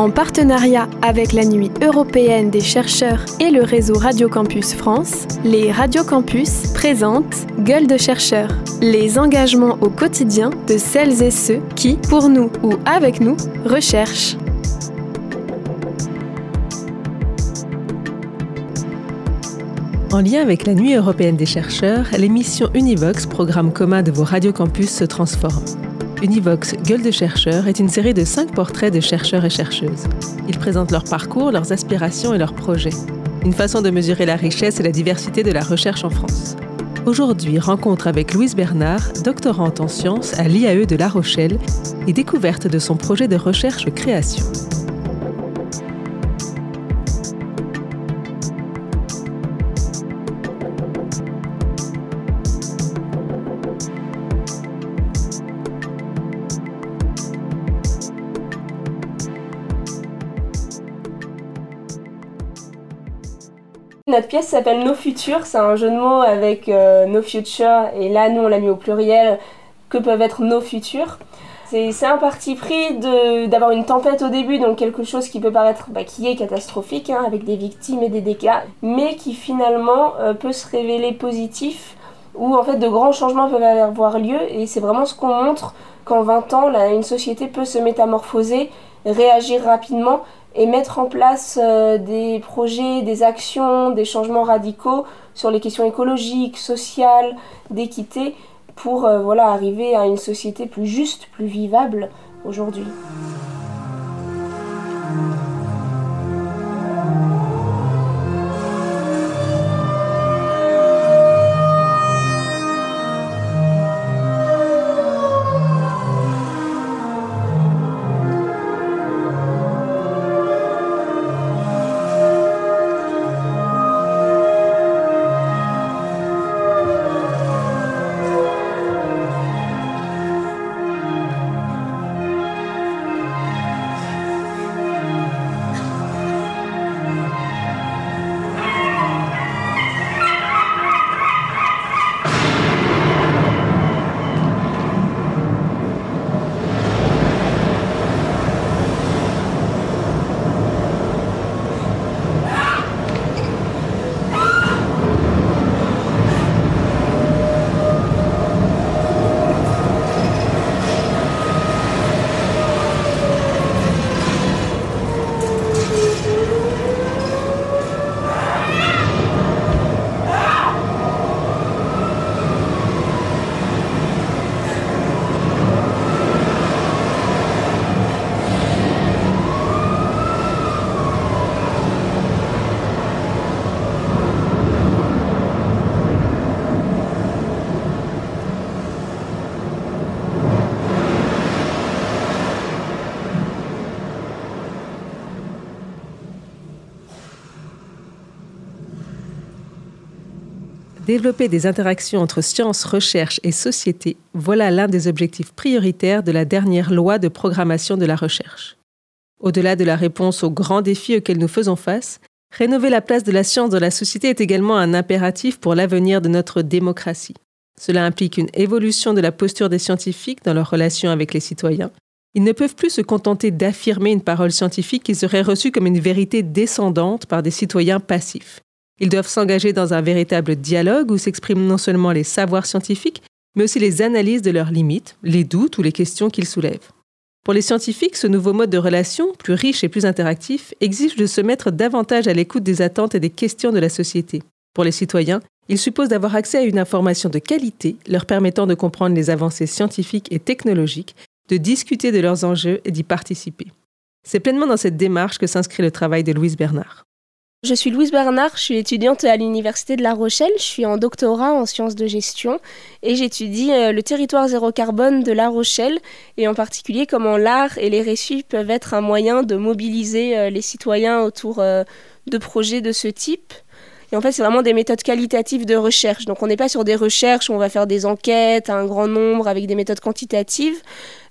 En partenariat avec la Nuit européenne des chercheurs et le réseau Radio Campus France, les Radio Campus présentent Gueule de chercheurs, les engagements au quotidien de celles et ceux qui, pour nous ou avec nous, recherchent. En lien avec la Nuit européenne des chercheurs, l'émission Univox, programme commun de vos radiocampus, se transforme. Univox Gueule de chercheurs est une série de cinq portraits de chercheurs et chercheuses. Ils présentent leur parcours, leurs aspirations et leurs projets. Une façon de mesurer la richesse et la diversité de la recherche en France. Aujourd'hui, rencontre avec Louise Bernard, doctorante en sciences à l'IAE de La Rochelle et découverte de son projet de recherche-création. Notre pièce s'appelle Nos Futurs, c'est un jeu de mots avec euh, No Future, et là nous on l'a mis au pluriel, que peuvent être nos futurs? C'est un parti pris d'avoir une tempête au début, donc quelque chose qui peut paraître, bah, qui est catastrophique, hein, avec des victimes et des dégâts, mais qui finalement euh, peut se révéler positif, où en fait de grands changements peuvent avoir lieu, et c'est vraiment ce qu'on montre qu'en 20 ans, une société peut se métamorphoser, réagir rapidement, et mettre en place euh, des projets, des actions, des changements radicaux sur les questions écologiques, sociales, d'équité, pour euh, voilà, arriver à une société plus juste, plus vivable aujourd'hui. Développer des interactions entre sciences, recherche et société, voilà l'un des objectifs prioritaires de la dernière loi de programmation de la recherche. Au-delà de la réponse aux grands défis auxquels nous faisons face, rénover la place de la science dans la société est également un impératif pour l'avenir de notre démocratie. Cela implique une évolution de la posture des scientifiques dans leur relation avec les citoyens. Ils ne peuvent plus se contenter d'affirmer une parole scientifique qui serait reçue comme une vérité descendante par des citoyens passifs. Ils doivent s'engager dans un véritable dialogue où s'expriment non seulement les savoirs scientifiques, mais aussi les analyses de leurs limites, les doutes ou les questions qu'ils soulèvent. Pour les scientifiques, ce nouveau mode de relation, plus riche et plus interactif, exige de se mettre davantage à l'écoute des attentes et des questions de la société. Pour les citoyens, il suppose d'avoir accès à une information de qualité leur permettant de comprendre les avancées scientifiques et technologiques, de discuter de leurs enjeux et d'y participer. C'est pleinement dans cette démarche que s'inscrit le travail de Louise Bernard. Je suis Louise Bernard, je suis étudiante à l'Université de La Rochelle, je suis en doctorat en sciences de gestion et j'étudie euh, le territoire zéro carbone de La Rochelle et en particulier comment l'art et les récits peuvent être un moyen de mobiliser euh, les citoyens autour euh, de projets de ce type. Et en fait, c'est vraiment des méthodes qualitatives de recherche. Donc, on n'est pas sur des recherches où on va faire des enquêtes à un grand nombre avec des méthodes quantitatives,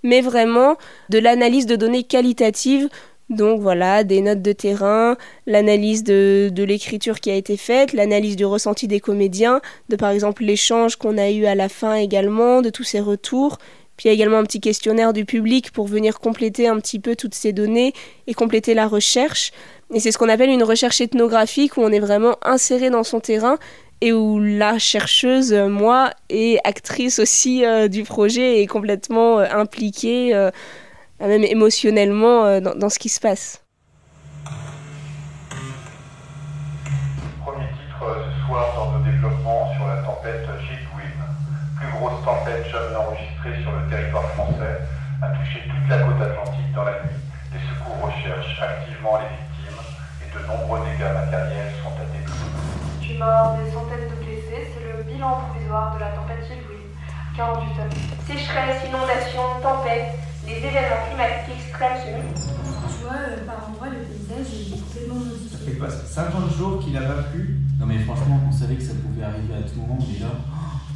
mais vraiment de l'analyse de données qualitatives donc voilà, des notes de terrain, l'analyse de, l'écriture qui a été faite, l'analyse du ressenti des comédiens, de par exemple l'échange qu'on a eu à la fin également, de tous ces retours, Puis il y a également un petit questionnaire du public pour venir compléter un petit peu toutes ces données et compléter la recherche. Et c'est ce qu'on appelle une recherche ethnographique où on est vraiment inséré dans son terrain et où la chercheuse, moi, et actrice aussi euh, du projet, est complètement euh, impliquée, euh, même émotionnellement, dans, dans, ce qui se passe. Premier titre ce soir dans nos développements sur la tempête Gilles-Wim, plus grosse tempête jamais enregistrée sur le territoire français, a touché toute la côte atlantique dans la nuit. Les secours recherchent activement les victimes et de nombreux dégâts matériels sont à morts, des centaines de blessés, c'est le bilan provisoire de la tempête Gilles-Louis. 48 heures. Sécheresse, inondation, tempête, les événements climatiques extrêmes se multiplient. Tu vois, euh, par endroits, le paysage est complètement modifié. Ça fait quoi 50 jours qu'il n'a pas plu? Non mais franchement, on savait que ça pouvait arriver à tout moment, mais là...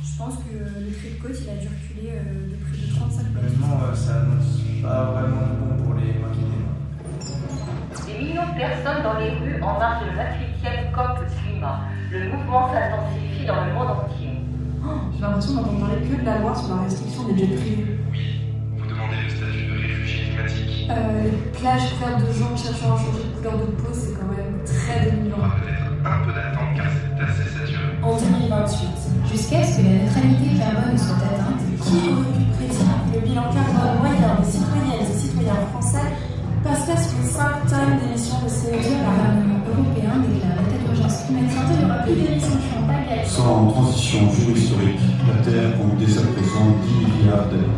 Je pense que le trait de côte, il a dû reculer euh, de plus de 35 mètres. Euh, ça annonce pas vraiment bon pour les maquiner. Des millions de personnes dans les rues en marge de la 28e COP climat. Le mouvement s'intensifie dans le monde entier. Oh, J'ai l'impression d'entendre parler que de la loi sur la restriction des jets privés. Euh, plages couvertes de gens cherchant à changer de couleur de peau, c'est quand même très dénigrant. On va peut-être un peu d'attente car c'est assez saturé. En 2028. Jusqu'à ce que la neutralité carbone soit atteinte, qui aurait pu prédire le bilan carbone moyen des citoyennes et citoyens français passerait sur 5 tonnes d'émissions de CO2 par Parlement européen déclare l'état d'urgence climatique sans transition géohistorique, la Terre compte dès à présent 10 milliards d'habitants.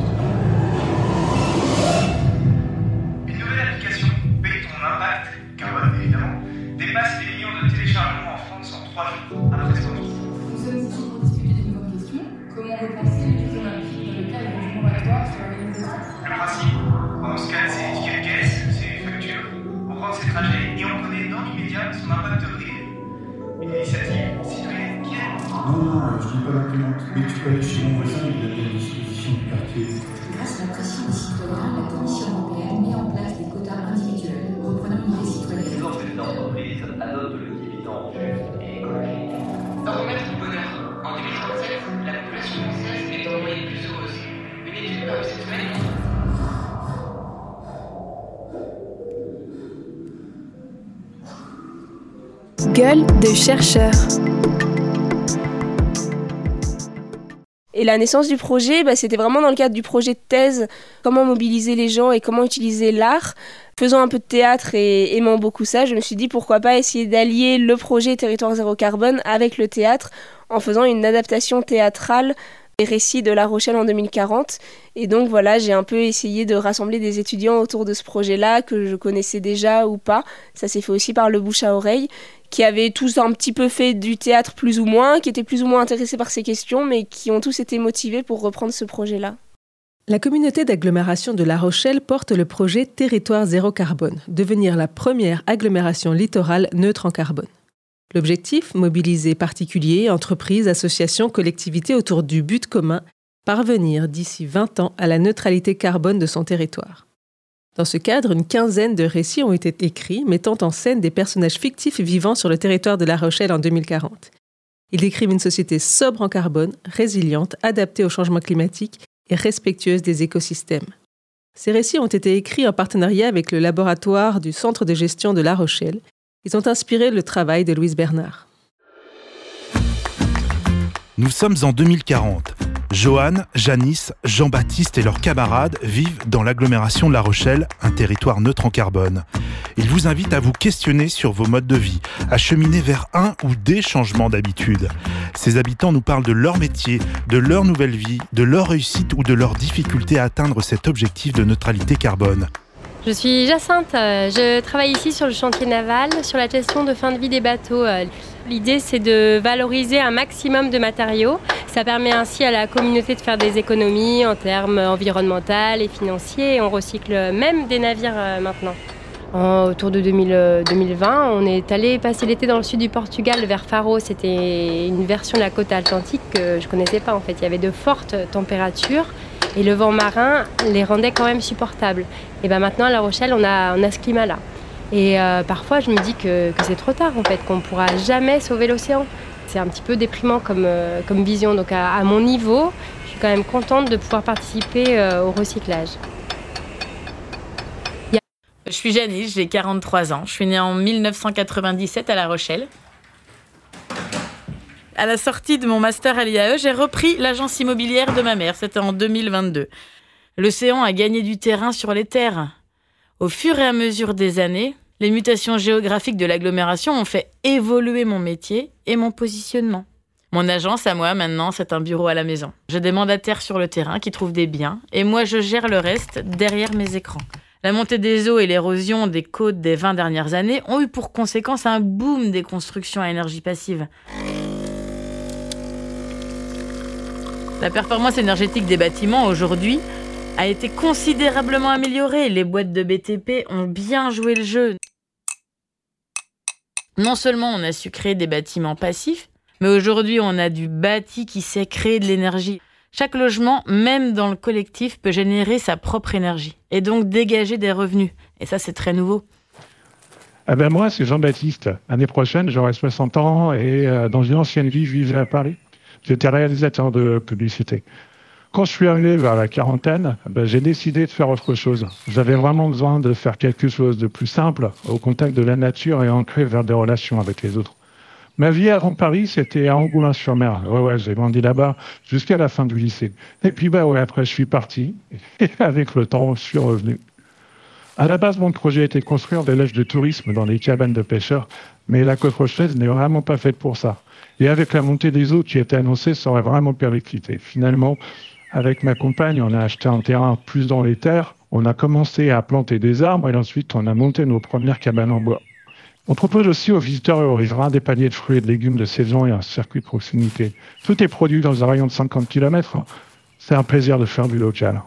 Et on connaît dans l'immédiat son impact réel. Une initiative citoyenne non, non, je ne dis pas l'imprimante. Mais tu peux aller chez mon voisin, il a mis à disposition du quartier. Grâce à la pression des citoyens, la Commission européenne met en place des quotas individuels reprenant une vie citoyenne. Des entreprises adopte le dividende juste Gueule de chercheur. Et la naissance du projet, bah, c'était vraiment dans le cadre du projet de thèse, comment mobiliser les gens et comment utiliser l'art. Faisant un peu de théâtre et aimant beaucoup ça, je me suis dit pourquoi pas essayer d'allier le projet Territoire Zéro Carbone avec le théâtre en faisant une adaptation théâtrale des récits de La Rochelle en 2040. Et donc voilà, j'ai un peu essayé de rassembler des étudiants autour de ce projet-là que je connaissais déjà ou pas. Ça s'est fait aussi par le bouche à oreille qui avaient tous un petit peu fait du théâtre plus ou moins, qui étaient plus ou moins intéressés par ces questions, mais qui ont tous été motivés pour reprendre ce projet-là. La communauté d'agglomération de La Rochelle porte le projet Territoire zéro carbone, devenir la première agglomération littorale neutre en carbone. L'objectif, mobiliser particuliers, entreprises, associations, collectivités autour du but commun, parvenir d'ici 20 ans à la neutralité carbone de son territoire. Dans ce cadre, une quinzaine de récits ont été écrits mettant en scène des personnages fictifs vivant sur le territoire de La Rochelle en 2040. Ils décrivent une société sobre en carbone, résiliente, adaptée au changement climatique et respectueuse des écosystèmes. Ces récits ont été écrits en partenariat avec le laboratoire du Centre de gestion de La Rochelle. Ils ont inspiré le travail de Louise Bernard. Nous sommes en 2040. Johan, Janice, Jean-Baptiste et leurs camarades vivent dans l'agglomération de La Rochelle, un territoire neutre en carbone. Ils vous invitent à vous questionner sur vos modes de vie, à cheminer vers un ou des changements d'habitude. Ces habitants nous parlent de leur métier, de leur nouvelle vie, de leur réussite ou de leur difficulté à atteindre cet objectif de neutralité carbone. Je suis Jacinthe, je travaille ici sur le chantier naval, sur la gestion de fin de vie des bateaux. L'idée, c'est de valoriser un maximum de matériaux. Ça permet ainsi à la communauté de faire des économies en termes environnementaux et financiers. On recycle même des navires euh, maintenant. autour de 2020, euh, on est allé passer l'été dans le sud du Portugal, vers Faro. C'était une version de la côte atlantique que je ne connaissais pas en fait. Il y avait de fortes températures et le vent marin les rendait quand même supportables. Et ben maintenant à La Rochelle, on a, on a ce climat-là. Et euh, parfois, je me dis que, c'est trop tard, en fait, qu'on ne pourra jamais sauver l'océan. C'est un petit peu déprimant comme, euh, comme vision. Donc, à, mon niveau, je suis quand même contente de pouvoir participer au recyclage. Je suis Janice, j'ai 43 ans. Je suis née en 1997 à La Rochelle. À la sortie de mon master à l'IAE, j'ai repris l'agence immobilière de ma mère. C'était en 2022. L'océan a gagné du terrain sur les terres. Au fur et à mesure des années, les mutations géographiques de l'agglomération ont fait évoluer mon métier et mon positionnement. Mon agence à moi, maintenant, c'est un bureau à la maison. J'ai des mandataires sur le terrain qui trouvent des biens et moi, je gère le reste derrière mes écrans. La montée des eaux et l'érosion des côtes des 20 dernières années ont eu pour conséquence un boom des constructions à énergie passive. La performance énergétique des bâtiments aujourd'hui a été considérablement améliorée. Les boîtes de BTP ont bien joué le jeu. Non seulement on a su créer des bâtiments passifs, mais aujourd'hui on a du bâti qui sait créer de l'énergie. Chaque logement, même dans le collectif, peut générer sa propre énergie et donc dégager des revenus. Et ça, c'est très nouveau. Ah ben moi, c'est Jean-Baptiste. L'année prochaine, j'aurai 60 ans et euh, dans une ancienne vie, je vivais à Paris. J'étais réalisateur de publicité. Quand je suis arrivé vers la quarantaine, ben, j'ai décidé de faire autre chose. J'avais vraiment besoin de faire quelque chose de plus simple, au contact de la nature et ancré vers des relations avec les autres. Ma vie avant Paris, c'était à Angoulins-sur-Mer. Ouais, j'ai grandi là-bas jusqu'à la fin du lycée. Et puis, bah ouais, après, je suis parti. Et avec le temps, je suis revenu. À la base, mon projet était de construire des loges de tourisme dans des cabanes de pêcheurs, mais la côte n'est vraiment pas faite pour ça. Et avec la montée des eaux qui était annoncée, ça aurait vraiment périclité. Finalement, avec ma compagne, on a acheté un terrain plus dans les terres, on a commencé à planter des arbres et ensuite on a monté nos premières cabanes en bois. On propose aussi aux visiteurs et aux riverains des paniers de fruits et de légumes de saison et un circuit de proximité. Tout est produit dans un rayon de 50 km. C'est un plaisir de faire du local.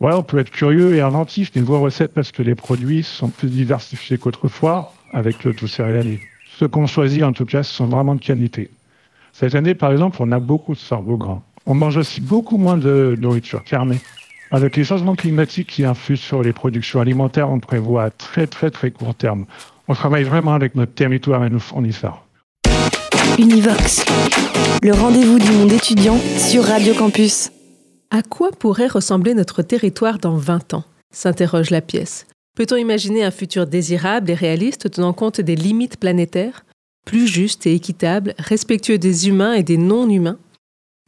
Voilà, on peut être curieux et inventif d'une voie recette parce que les produits sont plus diversifiés qu'autrefois avec le tout céréalier. Ceux qu'on choisit, en tout cas, sont vraiment de qualité. Cette année, par exemple, on a beaucoup de sorgho gras. On mange aussi beaucoup moins de nourriture carnée. Avec les changements climatiques qui influent sur les productions alimentaires, on prévoit à très très très court terme. On travaille vraiment avec notre territoire et nos fournisseurs. Univox, le rendez-vous du monde étudiant sur Radio Campus. À quoi pourrait ressembler notre territoire dans 20 ans s'interroge la pièce. Peut-on imaginer un futur désirable et réaliste tenant compte des limites planétaires, plus juste et équitable, respectueux des humains et des non-humains?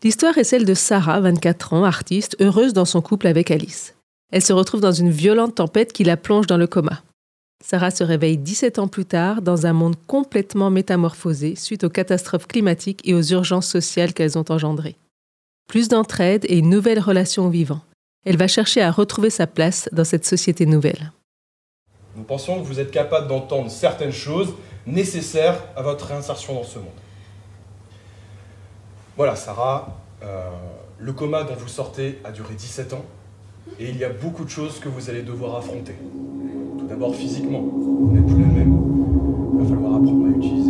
L'histoire est celle de Sarah, 24 ans, artiste, heureuse dans son couple avec Alice. Elle se retrouve dans une violente tempête qui la plonge dans le coma. Sarah se réveille 17 ans plus tard dans un monde complètement métamorphosé suite aux catastrophes climatiques et aux urgences sociales qu'elles ont engendrées. Plus d'entraide et une nouvelle relation au vivant. Elle va chercher à retrouver sa place dans cette société nouvelle. Nous pensons que vous êtes capable d'entendre certaines choses nécessaires à votre réinsertion dans ce monde. Voilà, Sarah, euh, le coma dont vous sortez a duré 17 ans et il y a beaucoup de choses que vous allez devoir affronter. Tout d'abord physiquement, vous n'êtes plus le même. Il va falloir apprendre à utiliser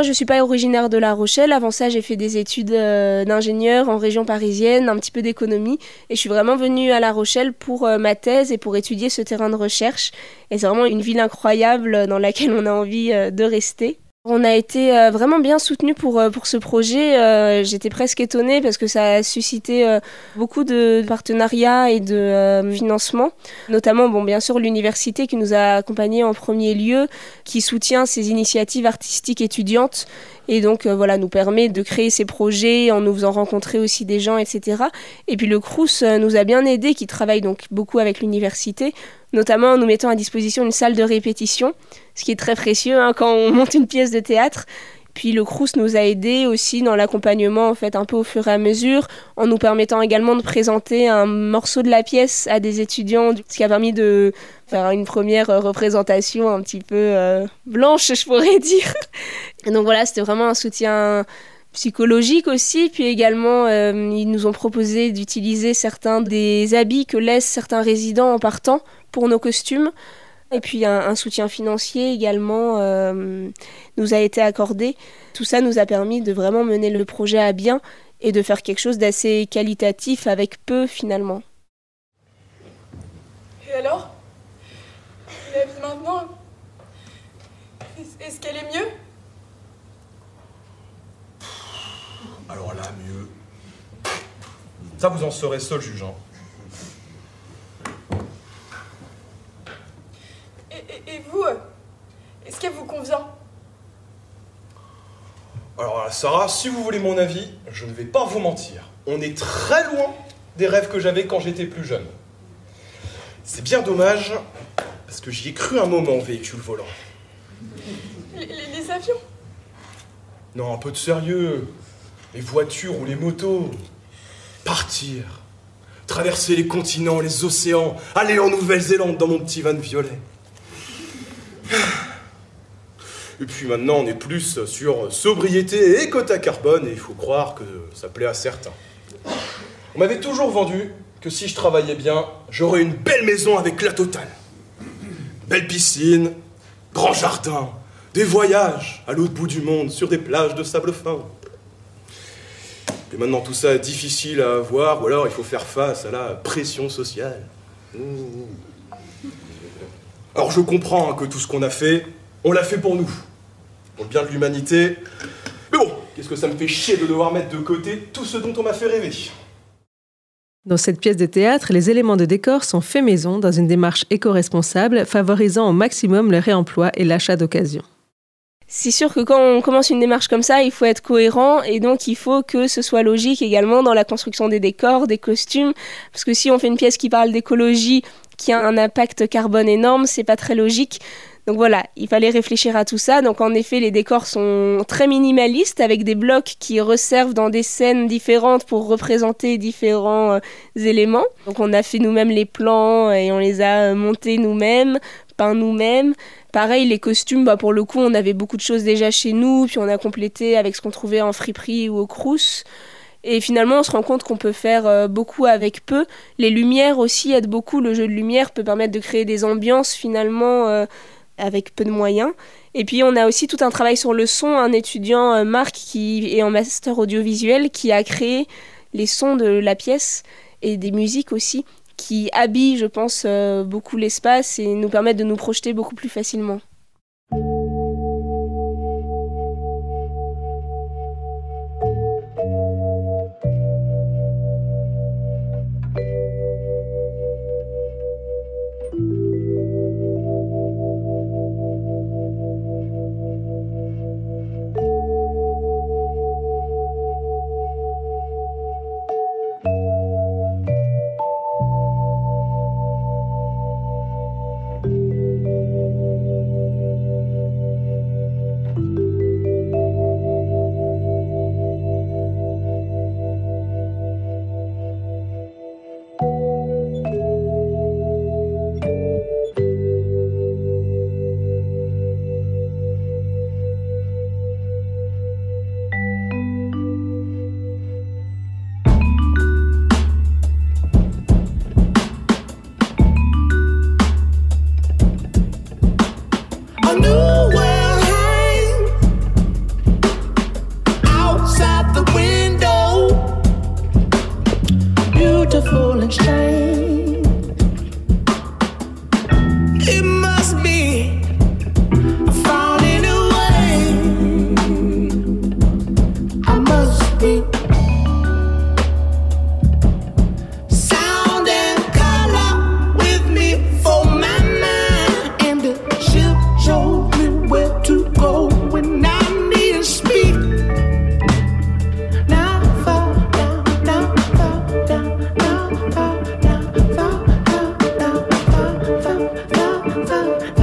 Moi, je ne suis pas originaire de La Rochelle. Avant ça, j'ai fait des études euh, d'ingénieur en région parisienne, un petit peu d'économie. Et je suis vraiment venue à La Rochelle pour euh, ma thèse et pour étudier ce terrain de recherche. Et c'est vraiment une ville incroyable dans laquelle on a envie euh, de rester. On a été euh, vraiment bien soutenus pour, euh, pour ce projet. Euh, j'étais presque étonnée parce que ça a suscité beaucoup de partenariats et de financements, notamment bon, bien sûr l'université qui nous a accompagnés en premier lieu, qui soutient ces initiatives artistiques étudiantes et donc voilà nous permet de créer ces projets en nous faisant rencontrer aussi des gens, etc. Et puis le Crous nous a bien aidés, qui travaille donc beaucoup avec l'université, notamment en nous mettant à disposition une salle de répétition, ce qui est très précieux hein, quand on monte une pièce de théâtre. Puis le Crous nous a aidés aussi dans l'accompagnement en fait un peu au fur et à mesure, en nous permettant également de présenter un morceau de la pièce à des étudiants, ce qui a permis de faire une première représentation un petit peu euh, blanche, je pourrais dire. Donc voilà, c'était vraiment un soutien psychologique aussi, puis également euh, ils nous ont proposé d'utiliser certains des habits que laissent certains résidents en partant pour nos costumes. Et puis un, soutien financier également euh, nous a été accordé. Tout ça nous a permis de vraiment mener le projet à bien et de faire quelque chose d'assez qualitatif avec peu finalement. Et alors? La vie maintenant Est-ce qu'elle est mieux? Alors là, mieux. Ça, vous en serez seul jugeant. Et, et vous Est-ce qu'elle vous convient? Alors Sarah, si vous voulez mon avis, je ne vais pas vous mentir. On est très loin des rêves que j'avais quand j'étais plus jeune. C'est bien dommage, parce que j'y ai cru un moment au véhicule volant. Les, les avions? Non, un peu de sérieux. Les voitures ou les motos. Partir. Traverser les continents, les océans. Aller en Nouvelle-Zélande dans mon petit van violet. Et puis maintenant, on est plus sur sobriété et quota carbone, et il faut croire que ça plaît à certains. On m'avait toujours vendu que si je travaillais bien, j'aurais une belle maison avec la totale. Belle piscine, grand jardin, des voyages à l'autre bout du monde sur des plages de sable fin. Et maintenant tout ça est difficile à avoir, ou alors il faut faire face à la pression sociale. Alors je comprends hein, que tout ce qu'on a fait, on l'a fait pour nous, pour le bien de l'humanité. Mais bon, qu'est-ce que ça me fait chier de devoir mettre de côté tout ce dont on m'a fait rêver? Dans cette pièce de théâtre, les éléments de décor sont faits maison dans une démarche éco-responsable, favorisant au maximum le réemploi et l'achat d'occasion. C'est sûr que quand on commence une démarche comme ça, il faut être cohérent et donc il faut que ce soit logique également dans la construction des décors, des costumes, parce que si on fait une pièce qui parle d'écologie, qui a un impact carbone énorme, c'est pas très logique. Donc voilà, il fallait réfléchir à tout ça. Donc en effet, les décors sont très minimalistes avec des blocs qui resservent dans des scènes différentes pour représenter différents euh, éléments. Donc on a fait nous-mêmes les plans et on les a montés nous-mêmes, peints nous-mêmes. Pareil, les costumes, bah, pour le coup, on avait beaucoup de choses déjà chez nous, puis on a complété avec ce qu'on trouvait en friperie ou au crous. Et finalement, on se rend compte qu'on peut faire euh, beaucoup avec peu. Les lumières aussi aident beaucoup. Le jeu de lumière peut permettre de créer des ambiances finalement euh, avec peu de moyens. Et puis, on a aussi tout un travail sur le son. Un étudiant, euh, Marc, qui est en master audiovisuel, qui a créé les sons de la pièce et des musiques aussi qui habillent, je pense, beaucoup l'espace et nous permettent de nous projeter beaucoup plus facilement. oh.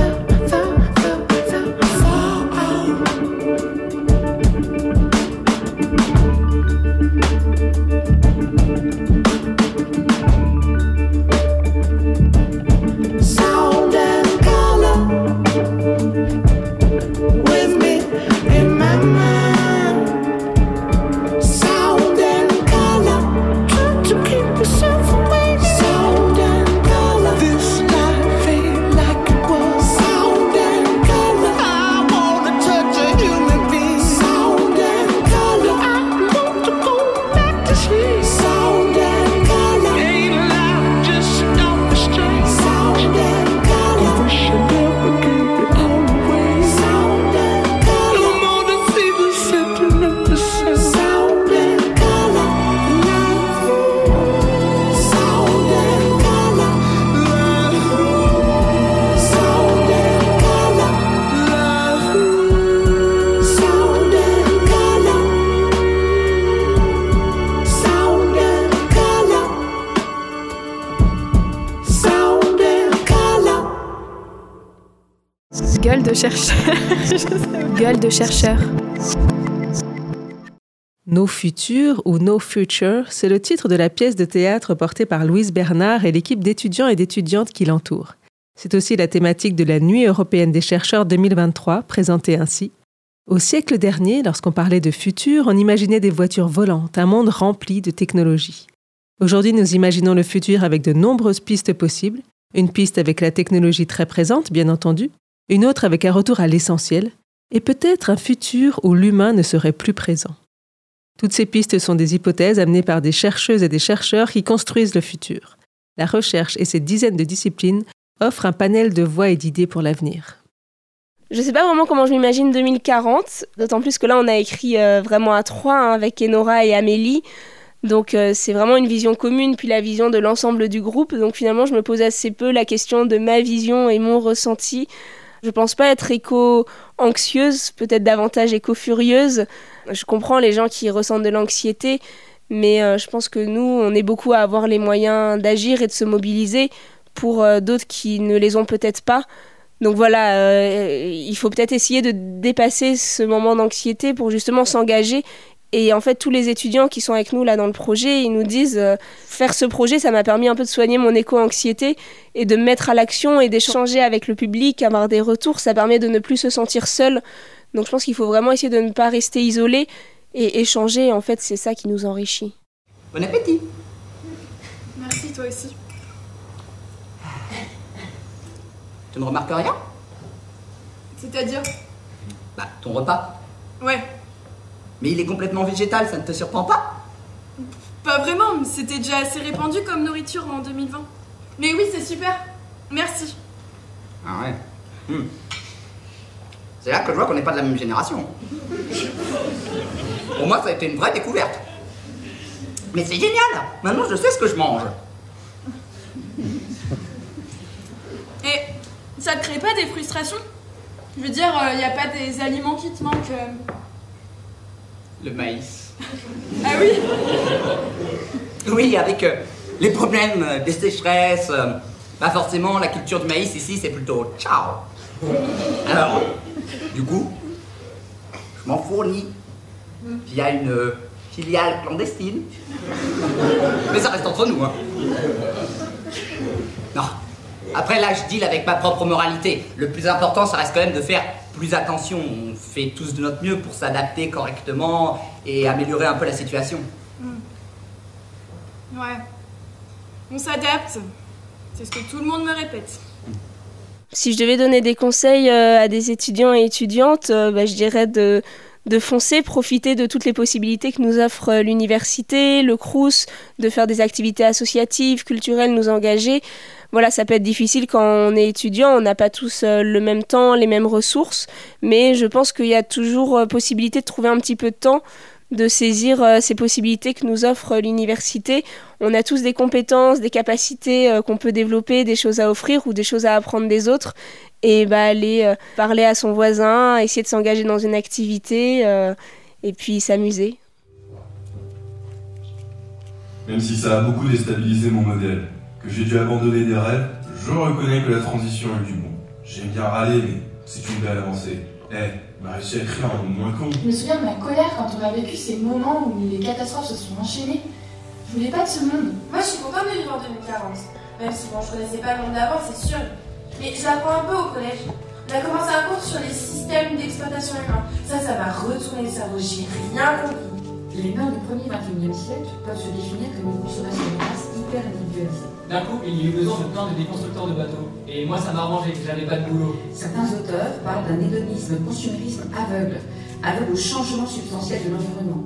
De chercheur. Nos futurs ou No Future, c'est le titre de la pièce de théâtre portée par Louise Bernard et l'équipe d'étudiants et d'étudiantes qui l'entourent. C'est aussi la thématique de la Nuit européenne des chercheurs 2023, présentée ainsi. Au siècle dernier, lorsqu'on parlait de futur, on imaginait des voitures volantes, un monde rempli de technologies. Aujourd'hui, nous imaginons le futur avec de nombreuses pistes possibles, une piste avec la technologie très présente, bien entendu, une autre avec un retour à l'essentiel, et peut-être un futur où l'humain ne serait plus présent. Toutes ces pistes sont des hypothèses amenées par des chercheuses et des chercheurs qui construisent le futur. La recherche et ses dizaines de disciplines offre un panel de voix et d'idées pour l'avenir. Je ne sais pas vraiment comment je m'imagine 2040, d'autant plus que là on a écrit euh, vraiment à trois hein, avec Enora et Amélie. Donc euh, c'est vraiment une vision commune, puis la vision de l'ensemble du groupe. Donc finalement je me pose assez peu la question de ma vision et mon ressenti. Je pense pas être éco-anxieuse, peut-être davantage éco-furieuse. Je comprends les gens qui ressentent de l'anxiété, mais euh, je pense que nous, on est beaucoup à avoir les moyens d'agir et de se mobiliser pour euh, d'autres qui ne les ont peut-être pas. Donc voilà, euh, il faut peut-être essayer de dépasser ce moment d'anxiété pour justement s'engager. Et en fait, tous les étudiants qui sont avec nous là dans le projet, ils nous disent euh, faire ce projet, ça m'a permis un peu de soigner mon éco-anxiété et de me mettre à l'action et d'échanger avec le public, avoir des retours. Ça permet de ne plus se sentir seul. Donc je pense qu'il faut vraiment essayer de ne pas rester isolé et échanger. En fait, c'est ça qui nous enrichit. Bon appétit. Merci toi aussi. Tu ne remarques rien? C'est-à-dire? Bah, ton repas? Ouais. Mais il est complètement végétal, ça ne te surprend pas? Pas vraiment, c'était déjà assez répandu comme nourriture en 2020. Mais oui, c'est super. Merci. Ah ouais. Hmm. C'est là que je vois qu'on n'est pas de la même génération. Pour moi, ça a été une vraie découverte. Mais c'est génial Maintenant, je sais ce que je mange. Et ça te crée pas des frustrations? Je veux dire, il n'y a pas des aliments qui te manquent euh Le maïs. Ah oui Oui, avec euh, les problèmes euh, des sécheresses, euh, pas forcément la culture du maïs ici, c'est plutôt ciao. Alors, du coup, je m'en fournis via une euh, filiale clandestine. Mais ça reste entre nous, hein. Non. Après, là, je deal avec ma propre moralité. Le plus important, ça reste quand même de faire plus attention. On fait tous de notre mieux pour s'adapter correctement et améliorer un peu la situation. Hmm. Ouais. On s'adapte. C'est ce que tout le monde me répète. Si je devais donner des conseils euh, à des étudiants et étudiantes, euh, bah, je dirais de, de foncer, profiter de toutes les possibilités que nous offre euh, l'université, le CRUS, de faire des activités associatives, culturelles, nous engager. Voilà, ça peut être difficile quand on est étudiant, on n'a pas tous euh, le même temps, les mêmes ressources, mais je pense qu'il y a toujours euh, possibilité de trouver un petit peu de temps de saisir euh, ces possibilités que nous offre l'université. On a tous des compétences, des capacités euh, qu'on peut développer, des choses à offrir ou des choses à apprendre des autres. Et bah, aller euh, parler à son voisin, essayer de s'engager dans une activité et puis s'amuser. Même si ça a beaucoup déstabilisé mon modèle, que j'ai dû abandonner des rêves, je reconnais que la transition est du bon. J'aime bien râler, mais c'est une belle avancée. Eh, à écrire un monde moins con. Je me souviens de ma colère quand on a vécu ces moments où les catastrophes se sont enchaînées. Je voulais pas de ce monde. Moi, je suis contente de vivre en 2040. Même si, bon, je connaissais pas le monde d'avant, c'est sûr. Mais je l'apprends un peu au collège. On a commencé un cours sur les systèmes d'exploitation humain. Ça, ça m'a retourné le cerveau. J'ai rien compris. Les mœurs du 1er 21e siècle peuvent se définir comme une consommation de masse hyper individualisée. D'un coup, il y a eu besoin de plein de déconstructeurs de bateaux. Et moi, ça m'a arrangé, j'avais pas de boulot. Certains auteurs parlent d'un hédonisme, consumérisme aveugle, aveugle au changement substantiel de l'environnement.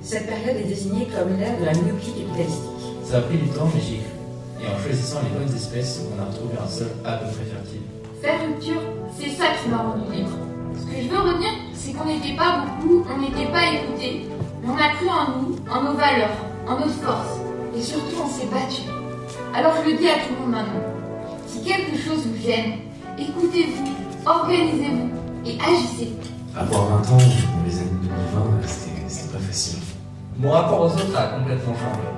Cette période est désignée comme l'ère de la myopie capitalistique. Ça a pris du temps, mais j'y ai cru. Et en choisissant les bonnes espèces, on a retrouvé un sol à peu près fertile. Faire rupture, c'est ça qui m'a rendu libre. Ce que je veux retenir, c'est qu'on n'était pas beaucoup, on n'était pas écoutés. Mais on a cru en nous, en nos valeurs, en notre force. Et surtout, on s'est battu. Alors je le dis à tout le monde maintenant. Si quelque chose vous gêne, écoutez-vous, organisez-vous et agissez. Avoir 20 ans, dans les années 2020, c'était pas facile. Mon rapport aux autres a complètement changé.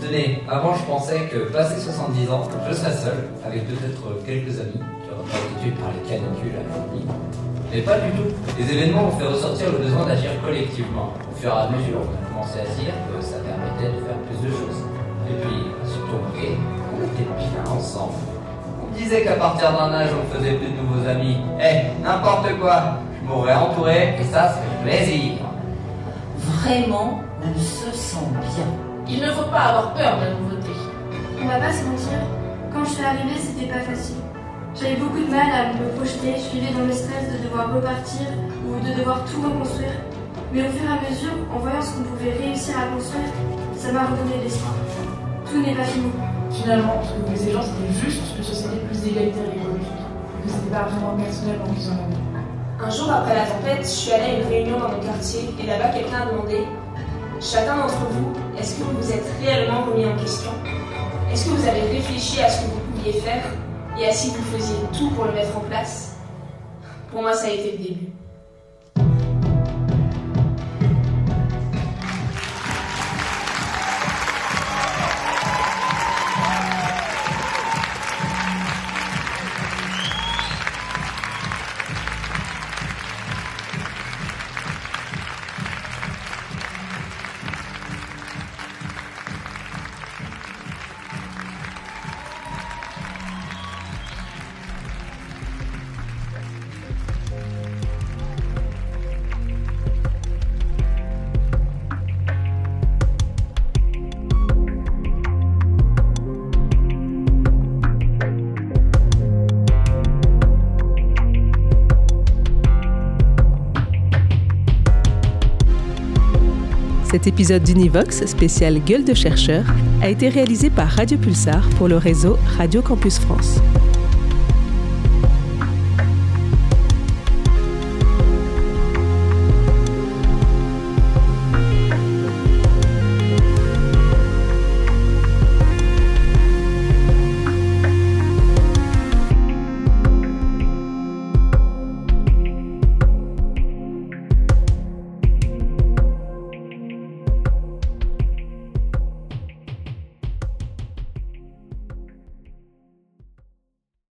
Tenez, avant je pensais que passé 70 ans, je serais seul, avec peut-être quelques amis, qui auraient pas par les canicules à la Mais pas du tout. Les événements ont fait ressortir le besoin d'agir collectivement. Au fur et à mesure, on a commencé à dire que ça permettait de faire plus de choses. Et puis, surtout, on était bien ensemble. On disait qu'à partir d'un âge, on faisait plus de nouveaux amis. Eh, n'importe quoi, je m'aurais entouré et ça, c'est plaisir. Vraiment, on se sent bien. Il ne faut pas avoir peur de la nouveauté. On va pas se mentir, quand je suis arrivée, c'était pas facile. J'avais beaucoup de mal à me projeter, je vivais dans le stress de devoir repartir ou de devoir tout reconstruire. Mais au fur et à mesure, en voyant ce qu'on pouvait réussir à construire, ça m'a redonné l'espoir. Tout n'est pas fini. Finalement, ce que voulaient ces gens, c'était juste une société plus égalitaire et écologique. Que c'était pas vraiment personnellement qu'ils en avaient. Un jour après la tempête, je suis allée à une réunion dans mon quartier et là-bas quelqu'un a demandé Chacun d'entre vous, est-ce que vous vous êtes réellement remis en question? Est-ce que vous avez réfléchi à ce que vous pouviez faire? Et si vous faisiez tout pour le mettre en place Pour moi, ça a été le début. Cet épisode d'Univox, spécial Gueule de chercheur, a été réalisé par Radio Pulsar pour le réseau Radio Campus France.